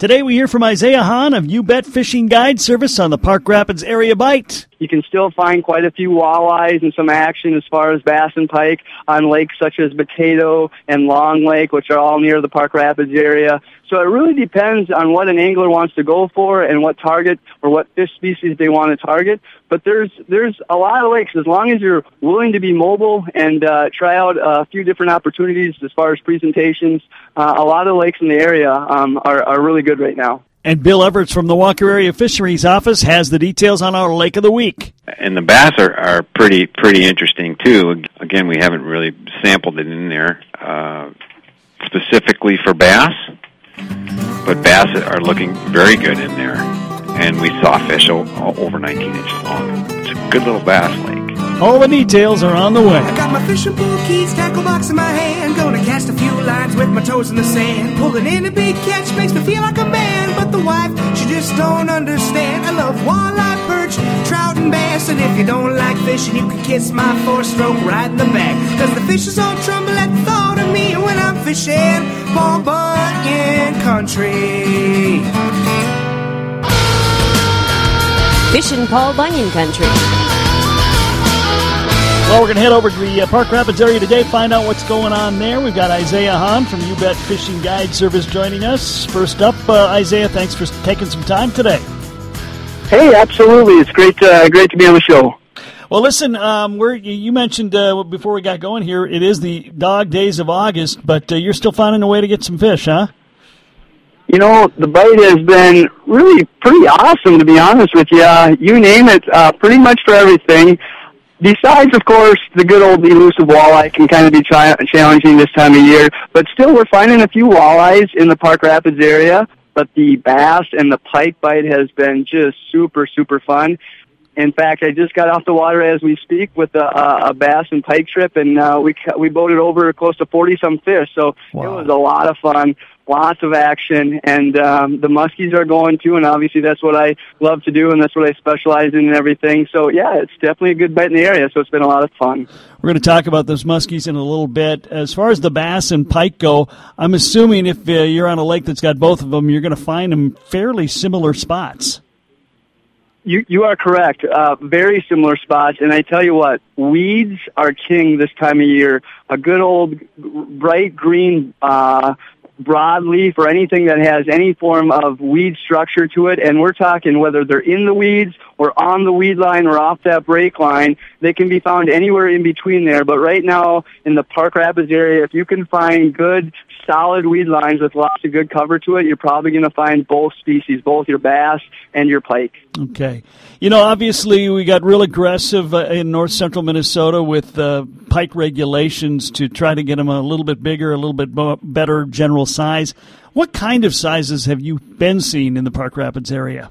Today we hear from Isaiah Hahn of You Bet Fishing Guide Service on the Park Rapids Area Bite. You can still find quite a few walleyes and some action as far as bass and pike on lakes such as Potato and Long Lake, which are all near the Park Rapids area. So it really depends on what an angler wants to go for and what target or what fish species they want to target. But there's there's a lot of lakes as long as you're willing to be mobile and uh, try out a few different opportunities as far as presentations. Uh, a lot of lakes in the area um, are are really good right now. And Bill Evarts from the Walker Area Fisheries Office has the details on our Lake of the Week. And the bass are, are pretty pretty interesting too. Again, we haven't really sampled it in there uh, specifically for bass, but bass are looking very good in there. And we saw fish over 19 inches long. It's a good little bass lake. All the details are on the way. With my toes in the sand. Pulling in a big catch makes me feel like a man. But the wife, she just don't understand. I love walleye, perch, trout, and bass. And if you don't like fishing, you can kiss my four stroke right in the back. Cause the fishes all tremble at the thought of me when I'm fishing. Paul Bunyan Country. Fishing Paul Bunyan Country. Well, we're going to head over to the uh, Park Rapids area today, find out what's going on there. We've got Isaiah Hahn from You Bet Fishing Guide Service joining us. First up, uh, Isaiah, thanks for taking some time today. Hey, absolutely. It's great, uh, great to be on the show. Well, listen, um, we're, you mentioned uh, before we got going here, it is the dog days of August, but uh, you're still finding a way to get some fish, huh? You know, the bite has been really pretty awesome, to be honest with you. you name it, uh, pretty much for everything. Besides, of course, the good old elusive walleye can kind of be try- challenging this time of year, but still we're finding a few walleyes in the Park Rapids area, but the bass and the pike bite has been just super, super fun. In fact, I just got off the water as we speak with a, a bass and pike trip, and uh, we we boated over close to forty some fish. So wow. it was a lot of fun lots of action, and um, the muskies are going too. And obviously, that's what I love to do, and that's what I specialize in and everything. So yeah, it's definitely a good bite in the area. So it's been a lot of fun. We're going to talk about those muskies in a little bit. As far as the bass and pike go, I'm assuming if uh, you're on a lake that's got both of them, you're going to find them fairly similar spots. You you are correct. Uh, very similar spots, and I tell you what, weeds are king this time of year. A good old bright green uh, broadleaf or anything that has any form of weed structure to it. And we're talking whether they're in the weeds or on the weed line or off that break line. They can be found anywhere in between there. But right now in the Park Rapids area, if you can find good solid weed lines with lots of good cover to it, you're probably going to find both species, both your bass and your pike. Okay. You know, obviously, we got real aggressive uh, in north central Minnesota with uh, pike regulations to try to get them a little bit bigger, a little bit better general size. What kind of sizes have you been seeing in the Park Rapids area?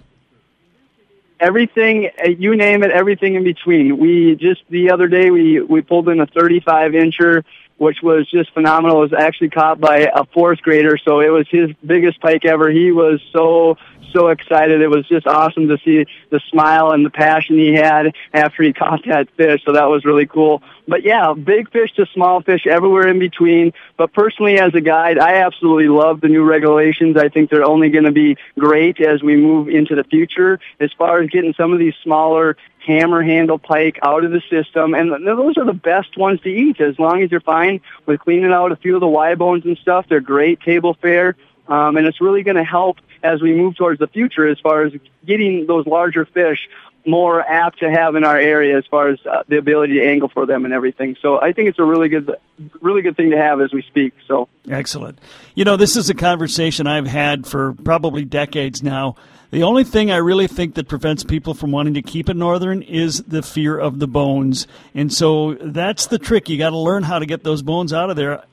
Everything, uh, you name it, everything in between. We just the other day we we pulled in a 35 incher which was just phenomenal. It was actually caught by a fourth grader, so it was his biggest pike ever. He was so so excited. It was just awesome to see the smile and the passion he had after he caught that fish. So that was really cool. But yeah, big fish to small fish everywhere in between. But personally, as a guide, I absolutely love the new regulations. I think they're only going to be great as we move into the future as far as getting some of these smaller hammer handle pike out of the system. And those are the best ones to eat as long as you're fine with cleaning out a few of the Y bones and stuff. They're great table fare. Um, and it's really going to help as we move towards the future as far as getting those larger fish more apt to have in our area as far as uh, the ability to angle for them and everything. So I think it's a really good, really good thing to have as we speak. So excellent. You know, this is a conversation I've had for probably decades now. The only thing I really think that prevents people from wanting to keep a northern is the fear of the bones. And so that's the trick. You got to learn how to get those bones out of there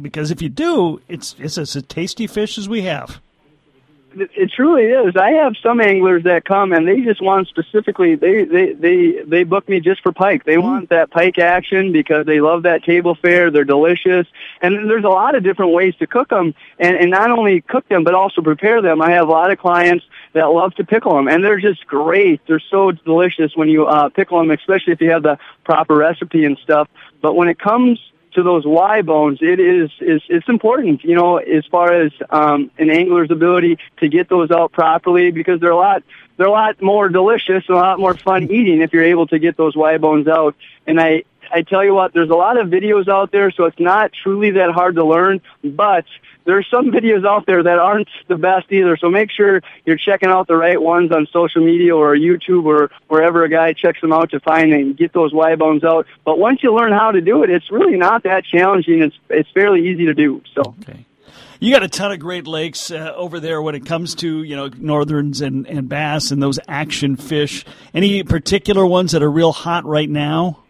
because if you do, it's it's as a tasty fish as we have. It truly is. I have some anglers that come and they just want specifically they they they they book me just for pike. They want that pike action because they love that table fare. They're delicious, and there's a lot of different ways to cook them, and and not only cook them but also prepare them. I have a lot of clients that love to pickle them, and they're just great. They're so delicious when you uh, pickle them, especially if you have the proper recipe and stuff. But when it comes to those Y bones, it is, is it's important, you know, as far as um, an angler's ability to get those out properly because they're a lot they're a lot more delicious and a lot more fun eating if you're able to get those Y bones out. And I I tell you what, there's a lot of videos out there, so it's not truly that hard to learn, but there's some videos out there that aren't the best either. So make sure you're checking out the right ones on social media or YouTube or wherever a guy checks them out to find and get those Y bones out. But once you learn how to do it, it's really not that challenging. It's it's fairly easy to do. So. Okay. You got a ton of great lakes uh, over there when it comes to you know northerns and, and bass and those action fish. Any particular ones that are real hot right now?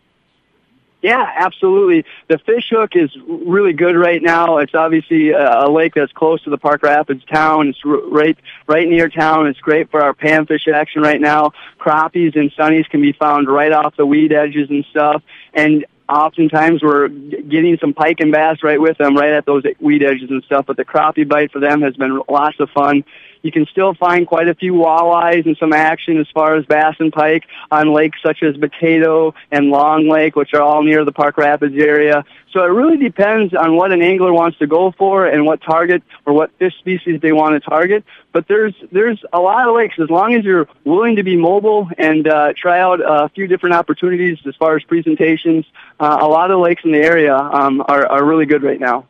Yeah, absolutely. The fish hook is really good right now. It's obviously a lake that's close to the Park Rapids town. It's right right near town. It's great for our panfish action right now. Crappies and sunnies can be found right off the weed edges and stuff. And oftentimes we're getting some pike and bass right with them, right at those weed edges and stuff. But the crappie bite for them has been lots of fun. You can still find quite a few walleyes and some action as far as bass and pike on lakes such as Potato and Long Lake, which are all near the Park Rapids area. So it really depends on what an angler wants to go for and what target or what fish species they want to target. But there's there's a lot of lakes as long as you're willing to be mobile and uh, try out a few different opportunities as far as presentations. Uh, a lot of lakes in the area um, are are really good right now.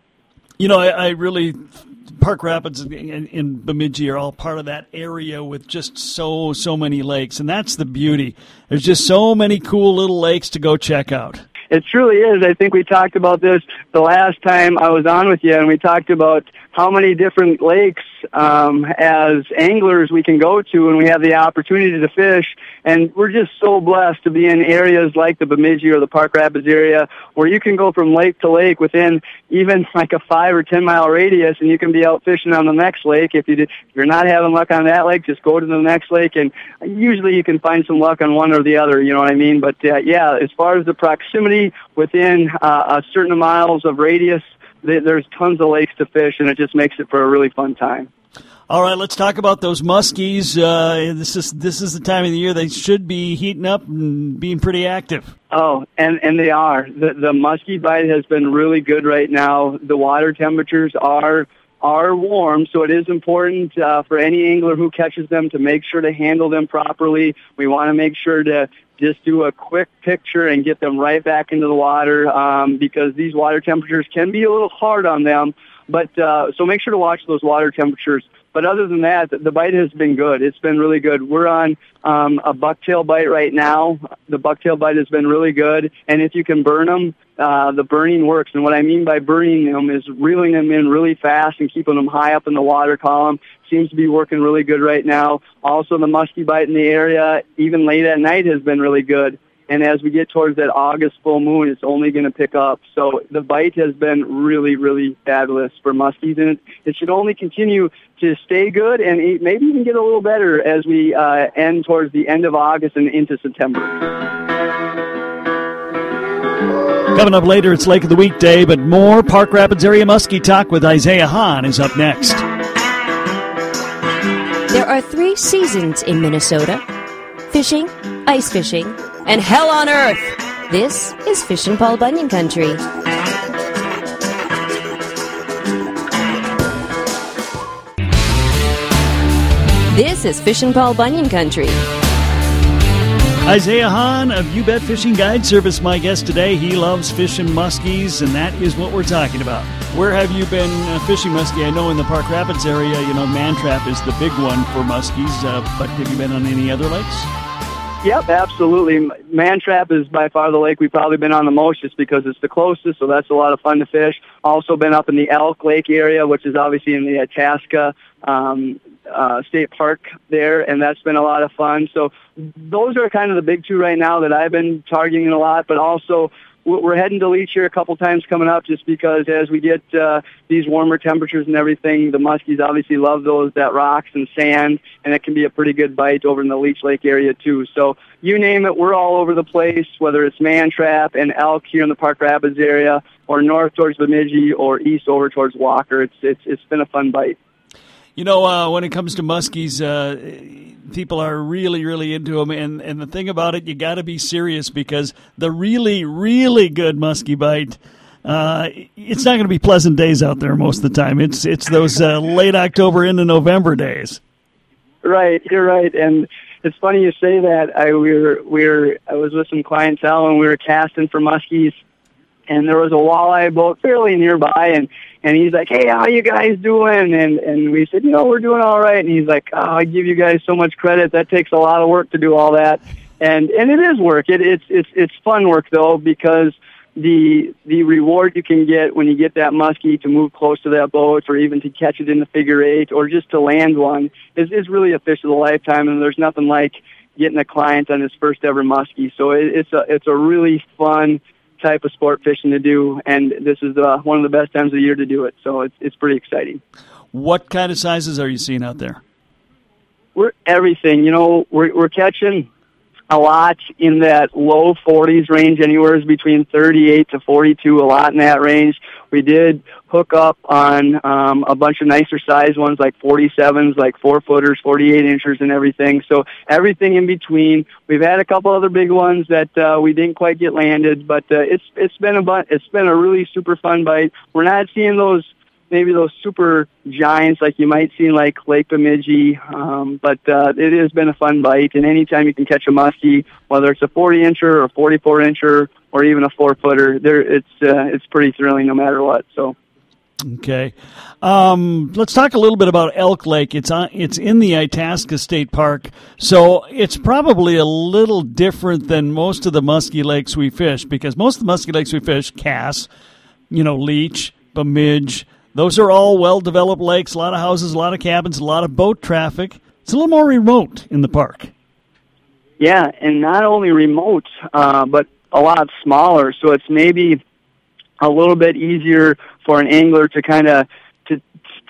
You know, I, I really Park Rapids and, and Bemidji are all part of that area with just so so many lakes, and that's the beauty. There's just so many cool little lakes to go check out. It truly is. I think we talked about this the last time I was on with you, and we talked about how many different lakes um, as anglers we can go to when we have the opportunity to fish. And we're just so blessed to be in areas like the Bemidji or the Park Rapids area where you can go from lake to lake within even like a five or ten mile radius, and you can be out fishing on the next lake. If you did, if you're not having luck on that lake, just go to the next lake, and usually you can find some luck on one or the other. You know what I mean? But uh, yeah, as far as the proximity within uh, a certain miles of radius there's tons of lakes to fish, and it just makes it for a really fun time. All right, let's talk about those muskies. Uh, this is this is the time of the year they should be heating up and being pretty active. Oh, and and they are. The the muskie bite has been really good right now. The water temperatures are are warm, so it is important uh, for any angler who catches them to make sure to handle them properly. We want to make sure to just do a quick picture and get them right back into the water um, because these water temperatures can be a little hard on them. But uh, so make sure to watch those water temperatures. But other than that, the bite has been good. It's been really good. We're on um, a bucktail bite right now. The bucktail bite has been really good, and if you can burn them, uh, the burning works. And what I mean by burning them is reeling them in really fast and keeping them high up in the water column. Seems to be working really good right now. Also, the musky bite in the area, even late at night, has been really good. And as we get towards that August full moon, it's only going to pick up. So the bite has been really, really fabulous for muskies, and it, it should only continue to stay good and maybe even get a little better as we uh, end towards the end of August and into September. Coming up later, it's Lake of the Weekday, but more Park Rapids area muskie talk with Isaiah Hahn is up next. There are three seasons in Minnesota fishing, ice fishing, and hell on earth. This is Fishin' Paul Bunyan Country. This is Fishin' Paul Bunyan Country. Isaiah Hahn of You Bet Fishing Guide Service, my guest today. He loves fishing muskies, and that is what we're talking about. Where have you been uh, fishing muskie? I know in the Park Rapids area, you know, Mantrap is the big one for muskies, uh, but have you been on any other lakes? Yep, absolutely. Mantrap is by far the lake we've probably been on the most just because it's the closest, so that's a lot of fun to fish. Also been up in the Elk Lake area, which is obviously in the Itasca um, uh, State Park there, and that's been a lot of fun. So those are kind of the big two right now that I've been targeting a lot, but also we're heading to Leech here a couple times coming up just because as we get uh, these warmer temperatures and everything, the muskies obviously love those that rocks and sand, and it can be a pretty good bite over in the Leech Lake area too. So you name it, we're all over the place, whether it's Mantrap and elk here in the Park Rapids area, or north towards Bemidji, or east over towards Walker. It's it's it's been a fun bite. You know, uh, when it comes to muskies, uh, people are really, really into them. And, and the thing about it, you got to be serious because the really, really good muskie bite uh, it's not going to be pleasant days out there most of the time. It's it's those uh, late October into November days. Right, you're right, and it's funny you say that. I we were we were I was with some clientele and we were casting for muskies, and there was a walleye boat fairly nearby, and and he's like, "Hey, how you guys doing?" And and we said, "You know, we're doing all right." And he's like, "Oh, I give you guys so much credit. That takes a lot of work to do all that." And and it is work. It it's it's it's fun work though because the the reward you can get when you get that muskie to move close to that boat or even to catch it in the figure eight or just to land one is is really a fish of the lifetime and there's nothing like getting a client on his first ever muskie so it, it's a it's a really fun type of sport fishing to do and this is uh, one of the best times of the year to do it so it's it's pretty exciting. What kind of sizes are you seeing out there? We're everything you know we're we're catching a lot in that low 40s range, anywhere between 38 to 42, a lot in that range. We did hook up on um, a bunch of nicer size ones like 47s, like four footers, 48 inches, and everything. So everything in between. We've had a couple other big ones that uh, we didn't quite get landed, but uh, it's it's been a bu- it's been a really super fun bite. We're not seeing those maybe those super giants like you might see like Lake Bemidji. Um, but uh, it has been a fun bite, and anytime you can catch a muskie, whether it's a 40 incher or 44 incher or even a four footer, there it's uh, it's pretty thrilling no matter what. So. Okay, um, let's talk a little bit about Elk Lake. It's on. It's in the Itasca State Park, so it's probably a little different than most of the muskie lakes we fish because most of the muskie lakes we fish, Cass, you know, Leech, Bemidji, those are all well developed lakes, a lot of houses, a lot of cabins, a lot of boat traffic. It's a little more remote in the park. Yeah, and not only remote, uh, but a lot smaller. So it's maybe a little bit easier for an angler to kind of to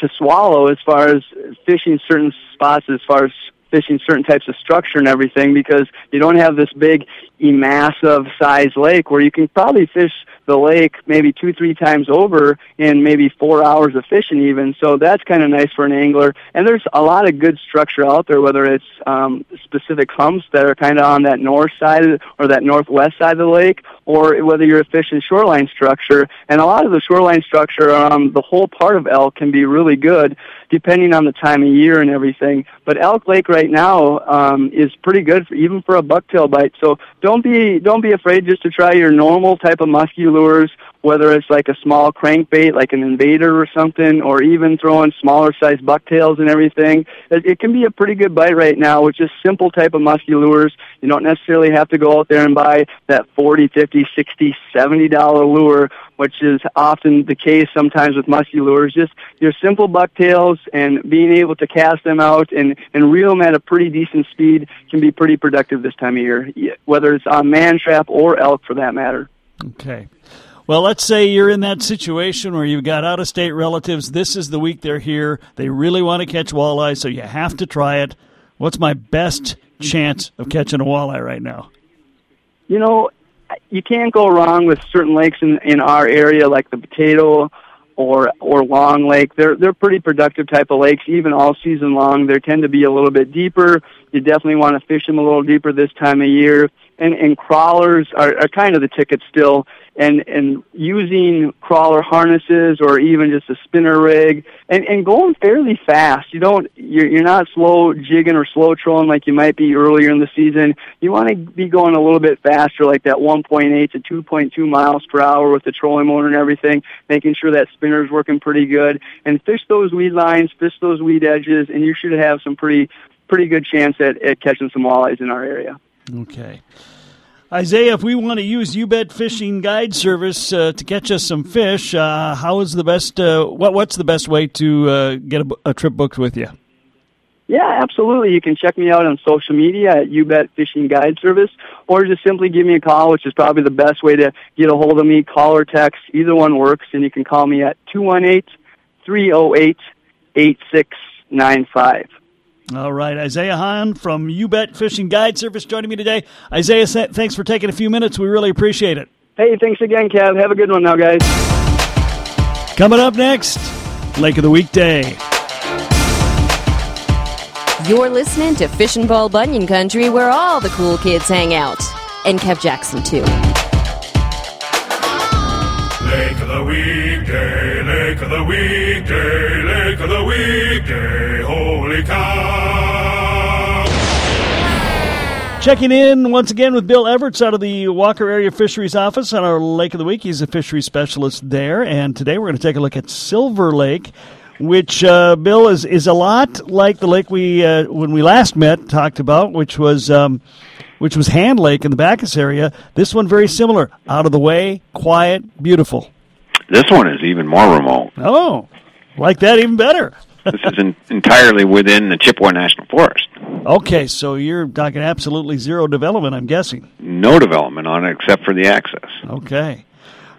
to swallow as far as fishing certain spots, as far as fishing certain types of structure and everything, because you don't have this big, massive size lake where you can probably fish the lake maybe two, three times over in maybe four hours of fishing even. So that's kind of nice for an angler. And there's a lot of good structure out there, whether it's um, specific humps that are kind of on that north side or that northwest side of the lake, or whether you're fishing shoreline structure. And a lot of the shoreline structure um, the whole part of elk can be really good depending on the time of year and everything. But Elk Lake right now um, is pretty good for, even for a bucktail bite. So don't be don't be afraid just to try your normal type of musky lures, whether it's like a small crankbait like an invader or something, or even throwing smaller size bucktails and everything. It, it can be a pretty good bite right now with just simple type of musky lures. You don't necessarily have to go out there and buy that forty, fifty, sixty, seventy dollar lure which is often the case sometimes with musky lures. Just your simple bucktails and being able to cast them out and, and reel them at a pretty decent speed can be pretty productive this time of year, whether it's on Mantrap or elk for that matter. Okay. Well, let's say you're in that situation where you've got out of state relatives. This is the week they're here. They really want to catch walleye, so you have to try it. What's my best chance of catching a walleye right now? You know, you can't go wrong with certain lakes in in our area, like the Potato or or Long Lake. They're they're pretty productive type of lakes, even all season long. They tend to be a little bit deeper. You definitely want to fish them a little deeper this time of year. And and crawlers are, are kind of the ticket still and and using crawler harnesses or even just a spinner rig and and going fairly fast. You don't you're you're not slow jigging or slow trolling like you might be earlier in the season. You want to be going a little bit faster, like that 1.8 to 2.2 miles per hour with the trolling motor and everything, making sure that spinner is working pretty good. And fish those weed lines, fish those weed edges, and you should have some pretty pretty good chance at, at catching some walleyes in our area. Okay. Isaiah, if we want to use You Bet Fishing Guide Service uh, to catch us some fish, uh, how is the best? Uh, what What's the best way to uh, get a, a, trip booked with you? Yeah, absolutely. You can check me out on social media at You Bet Fishing Guide Service, or just simply give me a call, which is probably the best way to get a hold of me. Call or text, either one works, and you can call me at two one eight three zero eight eight six nine five. All right, Isaiah Hahn from You Bet Fishing Guide Service joining me today. Isaiah, thanks for taking a few minutes. We really appreciate it. Hey, thanks again, Kev. Have a good one now, guys. Coming up next, Lake of the Weekday. You're listening to Fishing Paul Bunyan Country, where all the cool kids hang out, and Kev Jackson too. Lake of the weekday, lake of the weekday, Checking in once again with Bill Evarts out of the Walker Area Fisheries Office on our Lake of the Week. He's a fisheries specialist there, and today we're going to take a look at Silver Lake, which uh, Bill is is a lot like the lake we uh, when we last met talked about, which was um, which was Hand Lake in the Backus area. This one very similar, out of the way, quiet, beautiful. This one is even more remote. Oh, like that even better. This is in, entirely within the Chippewa National Forest. Okay, so you're talking absolutely zero development, I'm guessing. No development on it except for the access. Okay.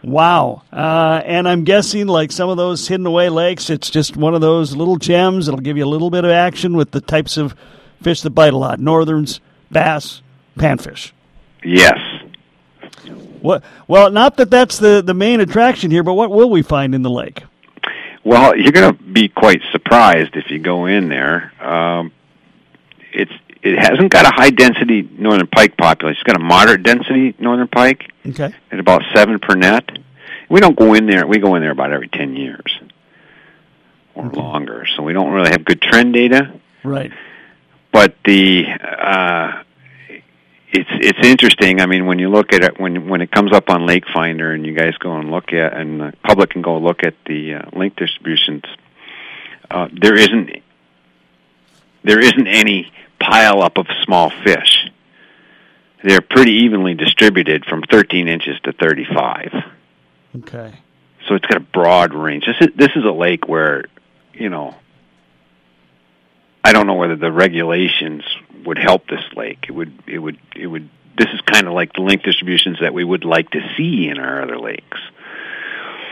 Wow. Uh, and I'm guessing, like some of those hidden away lakes, it's just one of those little gems. It'll give you a little bit of action with the types of fish that bite a lot northerns, bass, panfish. Yes. What? Well, not that that's the, the main attraction here, but what will we find in the lake? Well, you're going to be quite surprised if you go in there. Um, it's it hasn't got a high density northern pike population. It's got a moderate density northern pike Okay. at about seven per net. We don't go in there. We go in there about every ten years or longer, so we don't really have good trend data. Right. But the uh, it's it's interesting. I mean, when you look at it, when when it comes up on Lake Finder, and you guys go and look at, and the public can go look at the uh, link distributions, uh, there isn't there isn't any pile up of small fish. They're pretty evenly distributed from 13 inches to 35. Okay. So it's got a broad range. This is this is a lake where, you know, I don't know whether the regulations would help this lake. It would it would it would this is kind of like the link distributions that we would like to see in our other lakes.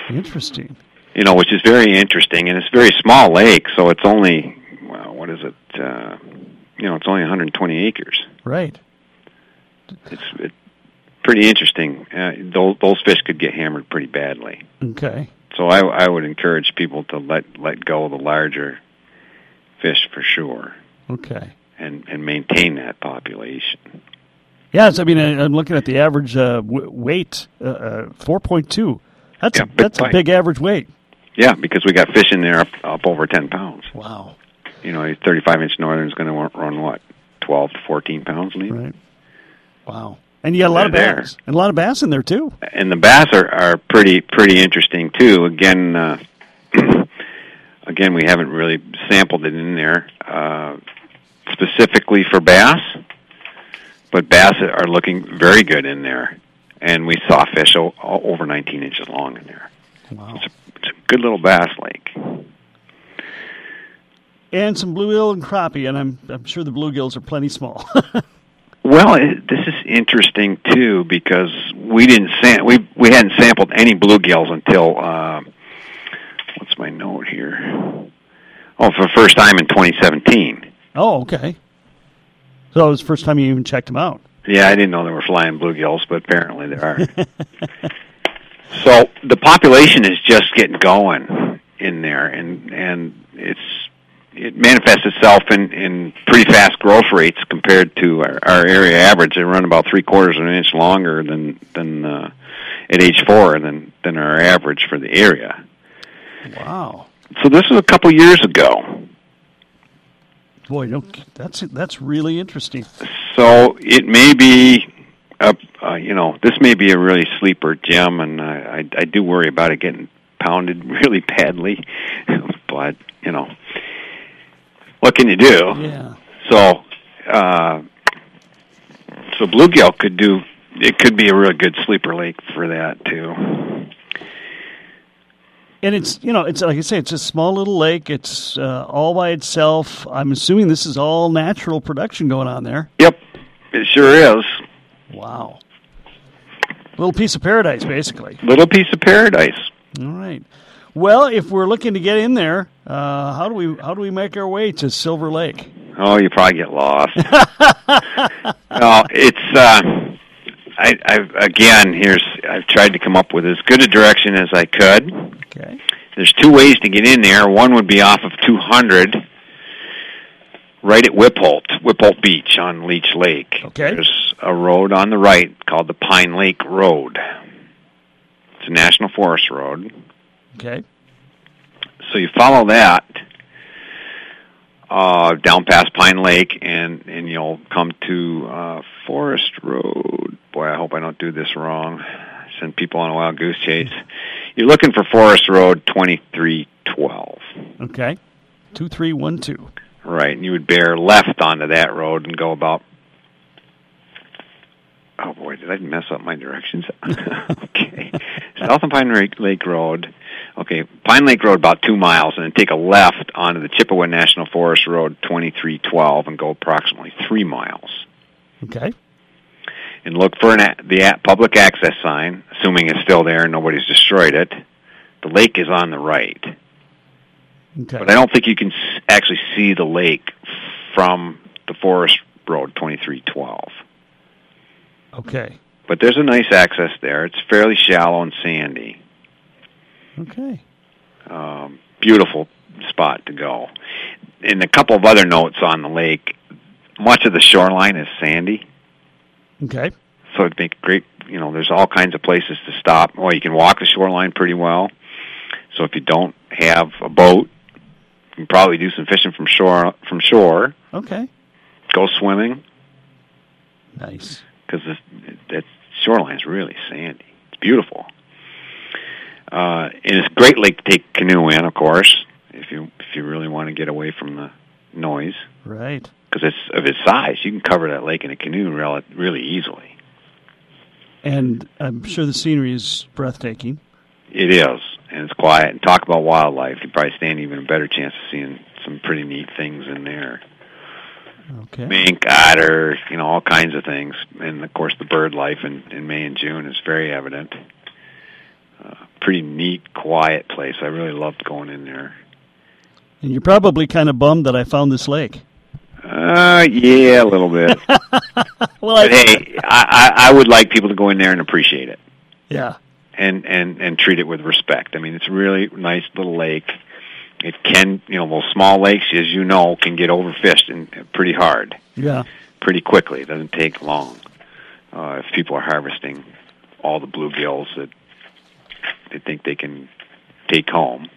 Interesting. You know, which is very interesting and it's a very small lake, so it's only well, what is it? Uh, you know, it's only 120 acres. Right. It's it, pretty interesting. Uh, those those fish could get hammered pretty badly. Okay. So I, I would encourage people to let let go of the larger fish for sure, Okay. And and maintain that population. Yes, I mean I- I'm looking at the average uh, w- weight, uh, uh, four point two. That's Yeah, a, big that's a big average weight. Yeah, because we got fish in there up, up over ten pounds. Wow. You know, a thirty-five inch northern is going to run what, twelve to fourteen pounds, maybe. Right. Wow. And you got a lot of They're there. bass, and a lot of bass in there too. And the bass are are pretty pretty interesting too. Again, uh, again, we haven't really sampled it in there uh, specifically for bass, but bass are looking very good in there. And we saw fish o- over 19 inches long in there. Wow. It's a, it's a good little bass lake. And some bluegill and crappie, and I'm I'm sure the bluegills are plenty small. Well, it, this is interesting too because we didn't sam- we we hadn't sampled any bluegills until uh, what's my note here? Oh, for the first time in 2017. Oh, okay. So it was the first time you even checked them out. Yeah, I didn't know there were flying bluegills, but apparently there are. so the population is just getting going in there, and and it's it manifests itself in in pretty fast growth rates compared to our, our area average. They run about three quarters of an inch longer than than uh, at age four than than our average for the area. Wow. So this was a couple years ago. Boy, don't, that's that's really interesting. So it may be, a, uh, you know, this may be a really sleeper gem, and I, I, I do worry about it getting pounded really badly. but you know, what can you do? Yeah. So, uh, so bluegill could do. It could be a real good sleeper lake for that too. And it's you know it's like I say it's a small little lake. It's uh, all by itself. I'm assuming this is all natural production going on there. Yep, it sure is. Wow. Little piece of paradise, basically. Little piece of paradise. All right. Well, if we're looking to get in there, uh, how do we how do we make our way to Silver Lake? Oh, you probably get lost. no, it's uh, I, I've again here's I've tried to come up with as good a direction as I could. Okay. There's two ways to get in there. One would be off of 200, right at Whipholt, Whipholt Beach on Leech Lake. Okay. There's a road on the right called the Pine Lake Road. It's a national forest road. Okay. So you follow that uh, down past Pine Lake, and and you'll come to uh, Forest Road. Boy, I hope I don't do this wrong. Send people on a wild goose chase. You're looking for Forest Road 2312. Okay. Two three one two. Right, and you would bear left onto that road and go about. Oh boy, did I mess up my directions? okay, South of Pine Lake Road. Okay, Pine Lake Road about two miles, and then take a left onto the Chippewa National Forest Road 2312 and go approximately three miles. Okay. And look for an a- the a- public access sign, assuming it's still there and nobody's destroyed it. The lake is on the right. Okay. But I don't think you can s- actually see the lake from the Forest Road 2312. Okay. But there's a nice access there. It's fairly shallow and sandy. Okay. Um, beautiful spot to go. And a couple of other notes on the lake. Much of the shoreline is sandy, Okay. so it'd make great. You know, there's all kinds of places to stop. Well, you can walk the shoreline pretty well. So if you don't have a boat, you can probably do some fishing from shore. From shore, Okay. go swimming. Nice. because that shoreline is really sandy. It's beautiful, uh, and it's a great lake to take canoe in, of course, if you if you really want to get away from the noise. Right. Because it's of its size, you can cover that lake in a canoe rel- really easily. And I'm sure the scenery is breathtaking. It is, and it's quiet. And talk about wildlife, you probably stand even a better chance of seeing some pretty neat things in there. Okay. Mink, otter, you know, all kinds of things, and of course the bird life in, in May and June is very evident. Uh, pretty neat, quiet place. I really loved going in there. And you're probably kind of bummed that I found this lake. Uh, yeah, a little bit. Well, but hey, I, I I would like people to go in there and appreciate it, yeah. and and and treat it with respect. I mean, it's a really nice little lake. It can, you know, those small lakes, as you know, can get overfished and pretty hard, Yeah. pretty quickly. It doesn't take long uh, if people are harvesting all the bluegills that they think they can take home.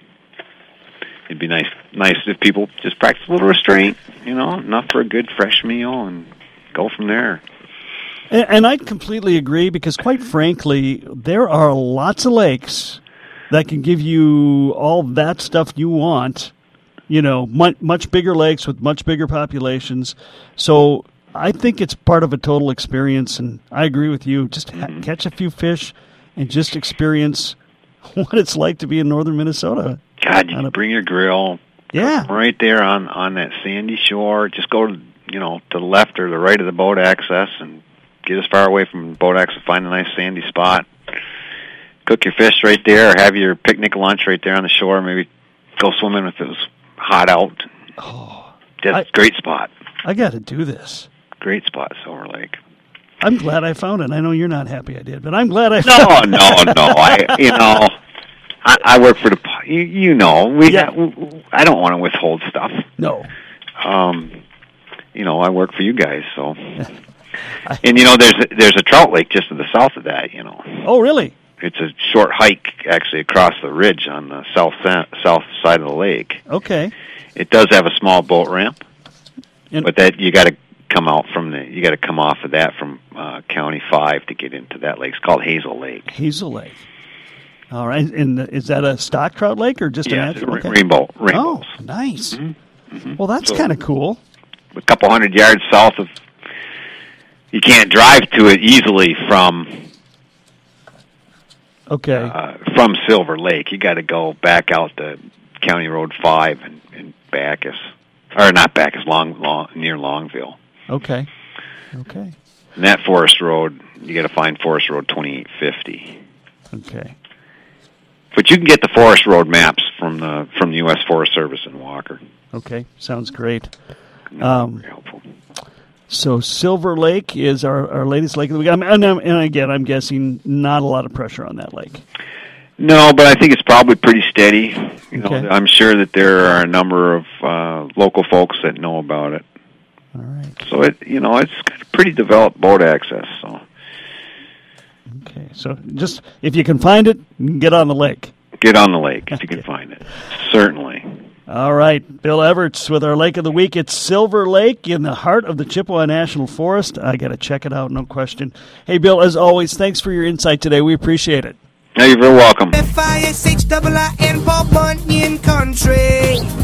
It'd be nice, nice if people just practice a little restraint, you know, enough for a good fresh meal, and go from there. And, and I completely agree because, quite frankly, there are lots of lakes that can give you all that stuff you want. You know, much, much bigger lakes with much bigger populations. So I think it's part of a total experience, and I agree with you. Just ha- mm-hmm. catch a few fish and just experience what it's like to be in northern Minnesota. God, you a- bring your grill Yeah. right there on on that sandy shore. Just go to you know to the left or the right of the boat access, and get as far away from the boat access. Find a nice sandy spot. Cook your fish right there, or have your picnic lunch right there on the shore. Maybe go swimming if it was hot out. Oh, That's I- a great spot. I got to do this. Great spot, Silver Lake. I'm glad I found it. I know you're not happy I did, but I'm glad I found No, found no, no. No. I, you know, I, I work for the. You, you know, we. Yeah. I don't want to withhold stuff. No. um, you know, I work for you guys, so. And you know, there's a, there's a trout lake just to the south of that. You know, Oh, really? it's a short hike actually across the ridge on the south south side of the lake. Okay. It does have a small boat ramp, And- but that you got to come out from the you got to come off of that from uh, County Five to get into that lake. It's called Hazel Lake. Hazel Lake. All right. And is that a stock trout lake or just a Yeah, it's natural? a okay. rainbow Oh, rainbows. nice. Mm-hmm. Well, that's So- kind of cool. a couple hundred yards south of. You can't drive to it easily from Okay. uh, from Silver Lake. You got to go back out to County Road Five and, and Backus, or not Backus, Long, Long near Longville. Okay. Okay. And that Forest Road, you got to find Forest Road twenty eight fifty. Okay. But you can get the Forest Road maps from the from the U.S. Forest Service in Walker. Okay. Sounds great. Um, very helpful. So Silver Lake is our, our latest lake the week. And, I'm, and again, I'm guessing not a lot of pressure on that lake. No, but I think it's probably pretty steady. You know, Okay. I'm sure that there are a number of uh, local folks that know about it. All right. So it, you know, it's got pretty developed boat access. So Okay, so just if you can find it, get on the lake. Get on the lake if you can find it. Certainly. All right, Bill Evarts with our Lake of the Week. It's Silver Lake in the heart of the Chippewa National Forest. I got to check it out, no question. Hey, Bill, as always, thanks for your insight today. We appreciate it. Hey, you're very welcome. F-I-S-H-I-I-N Paul Bunyan Country.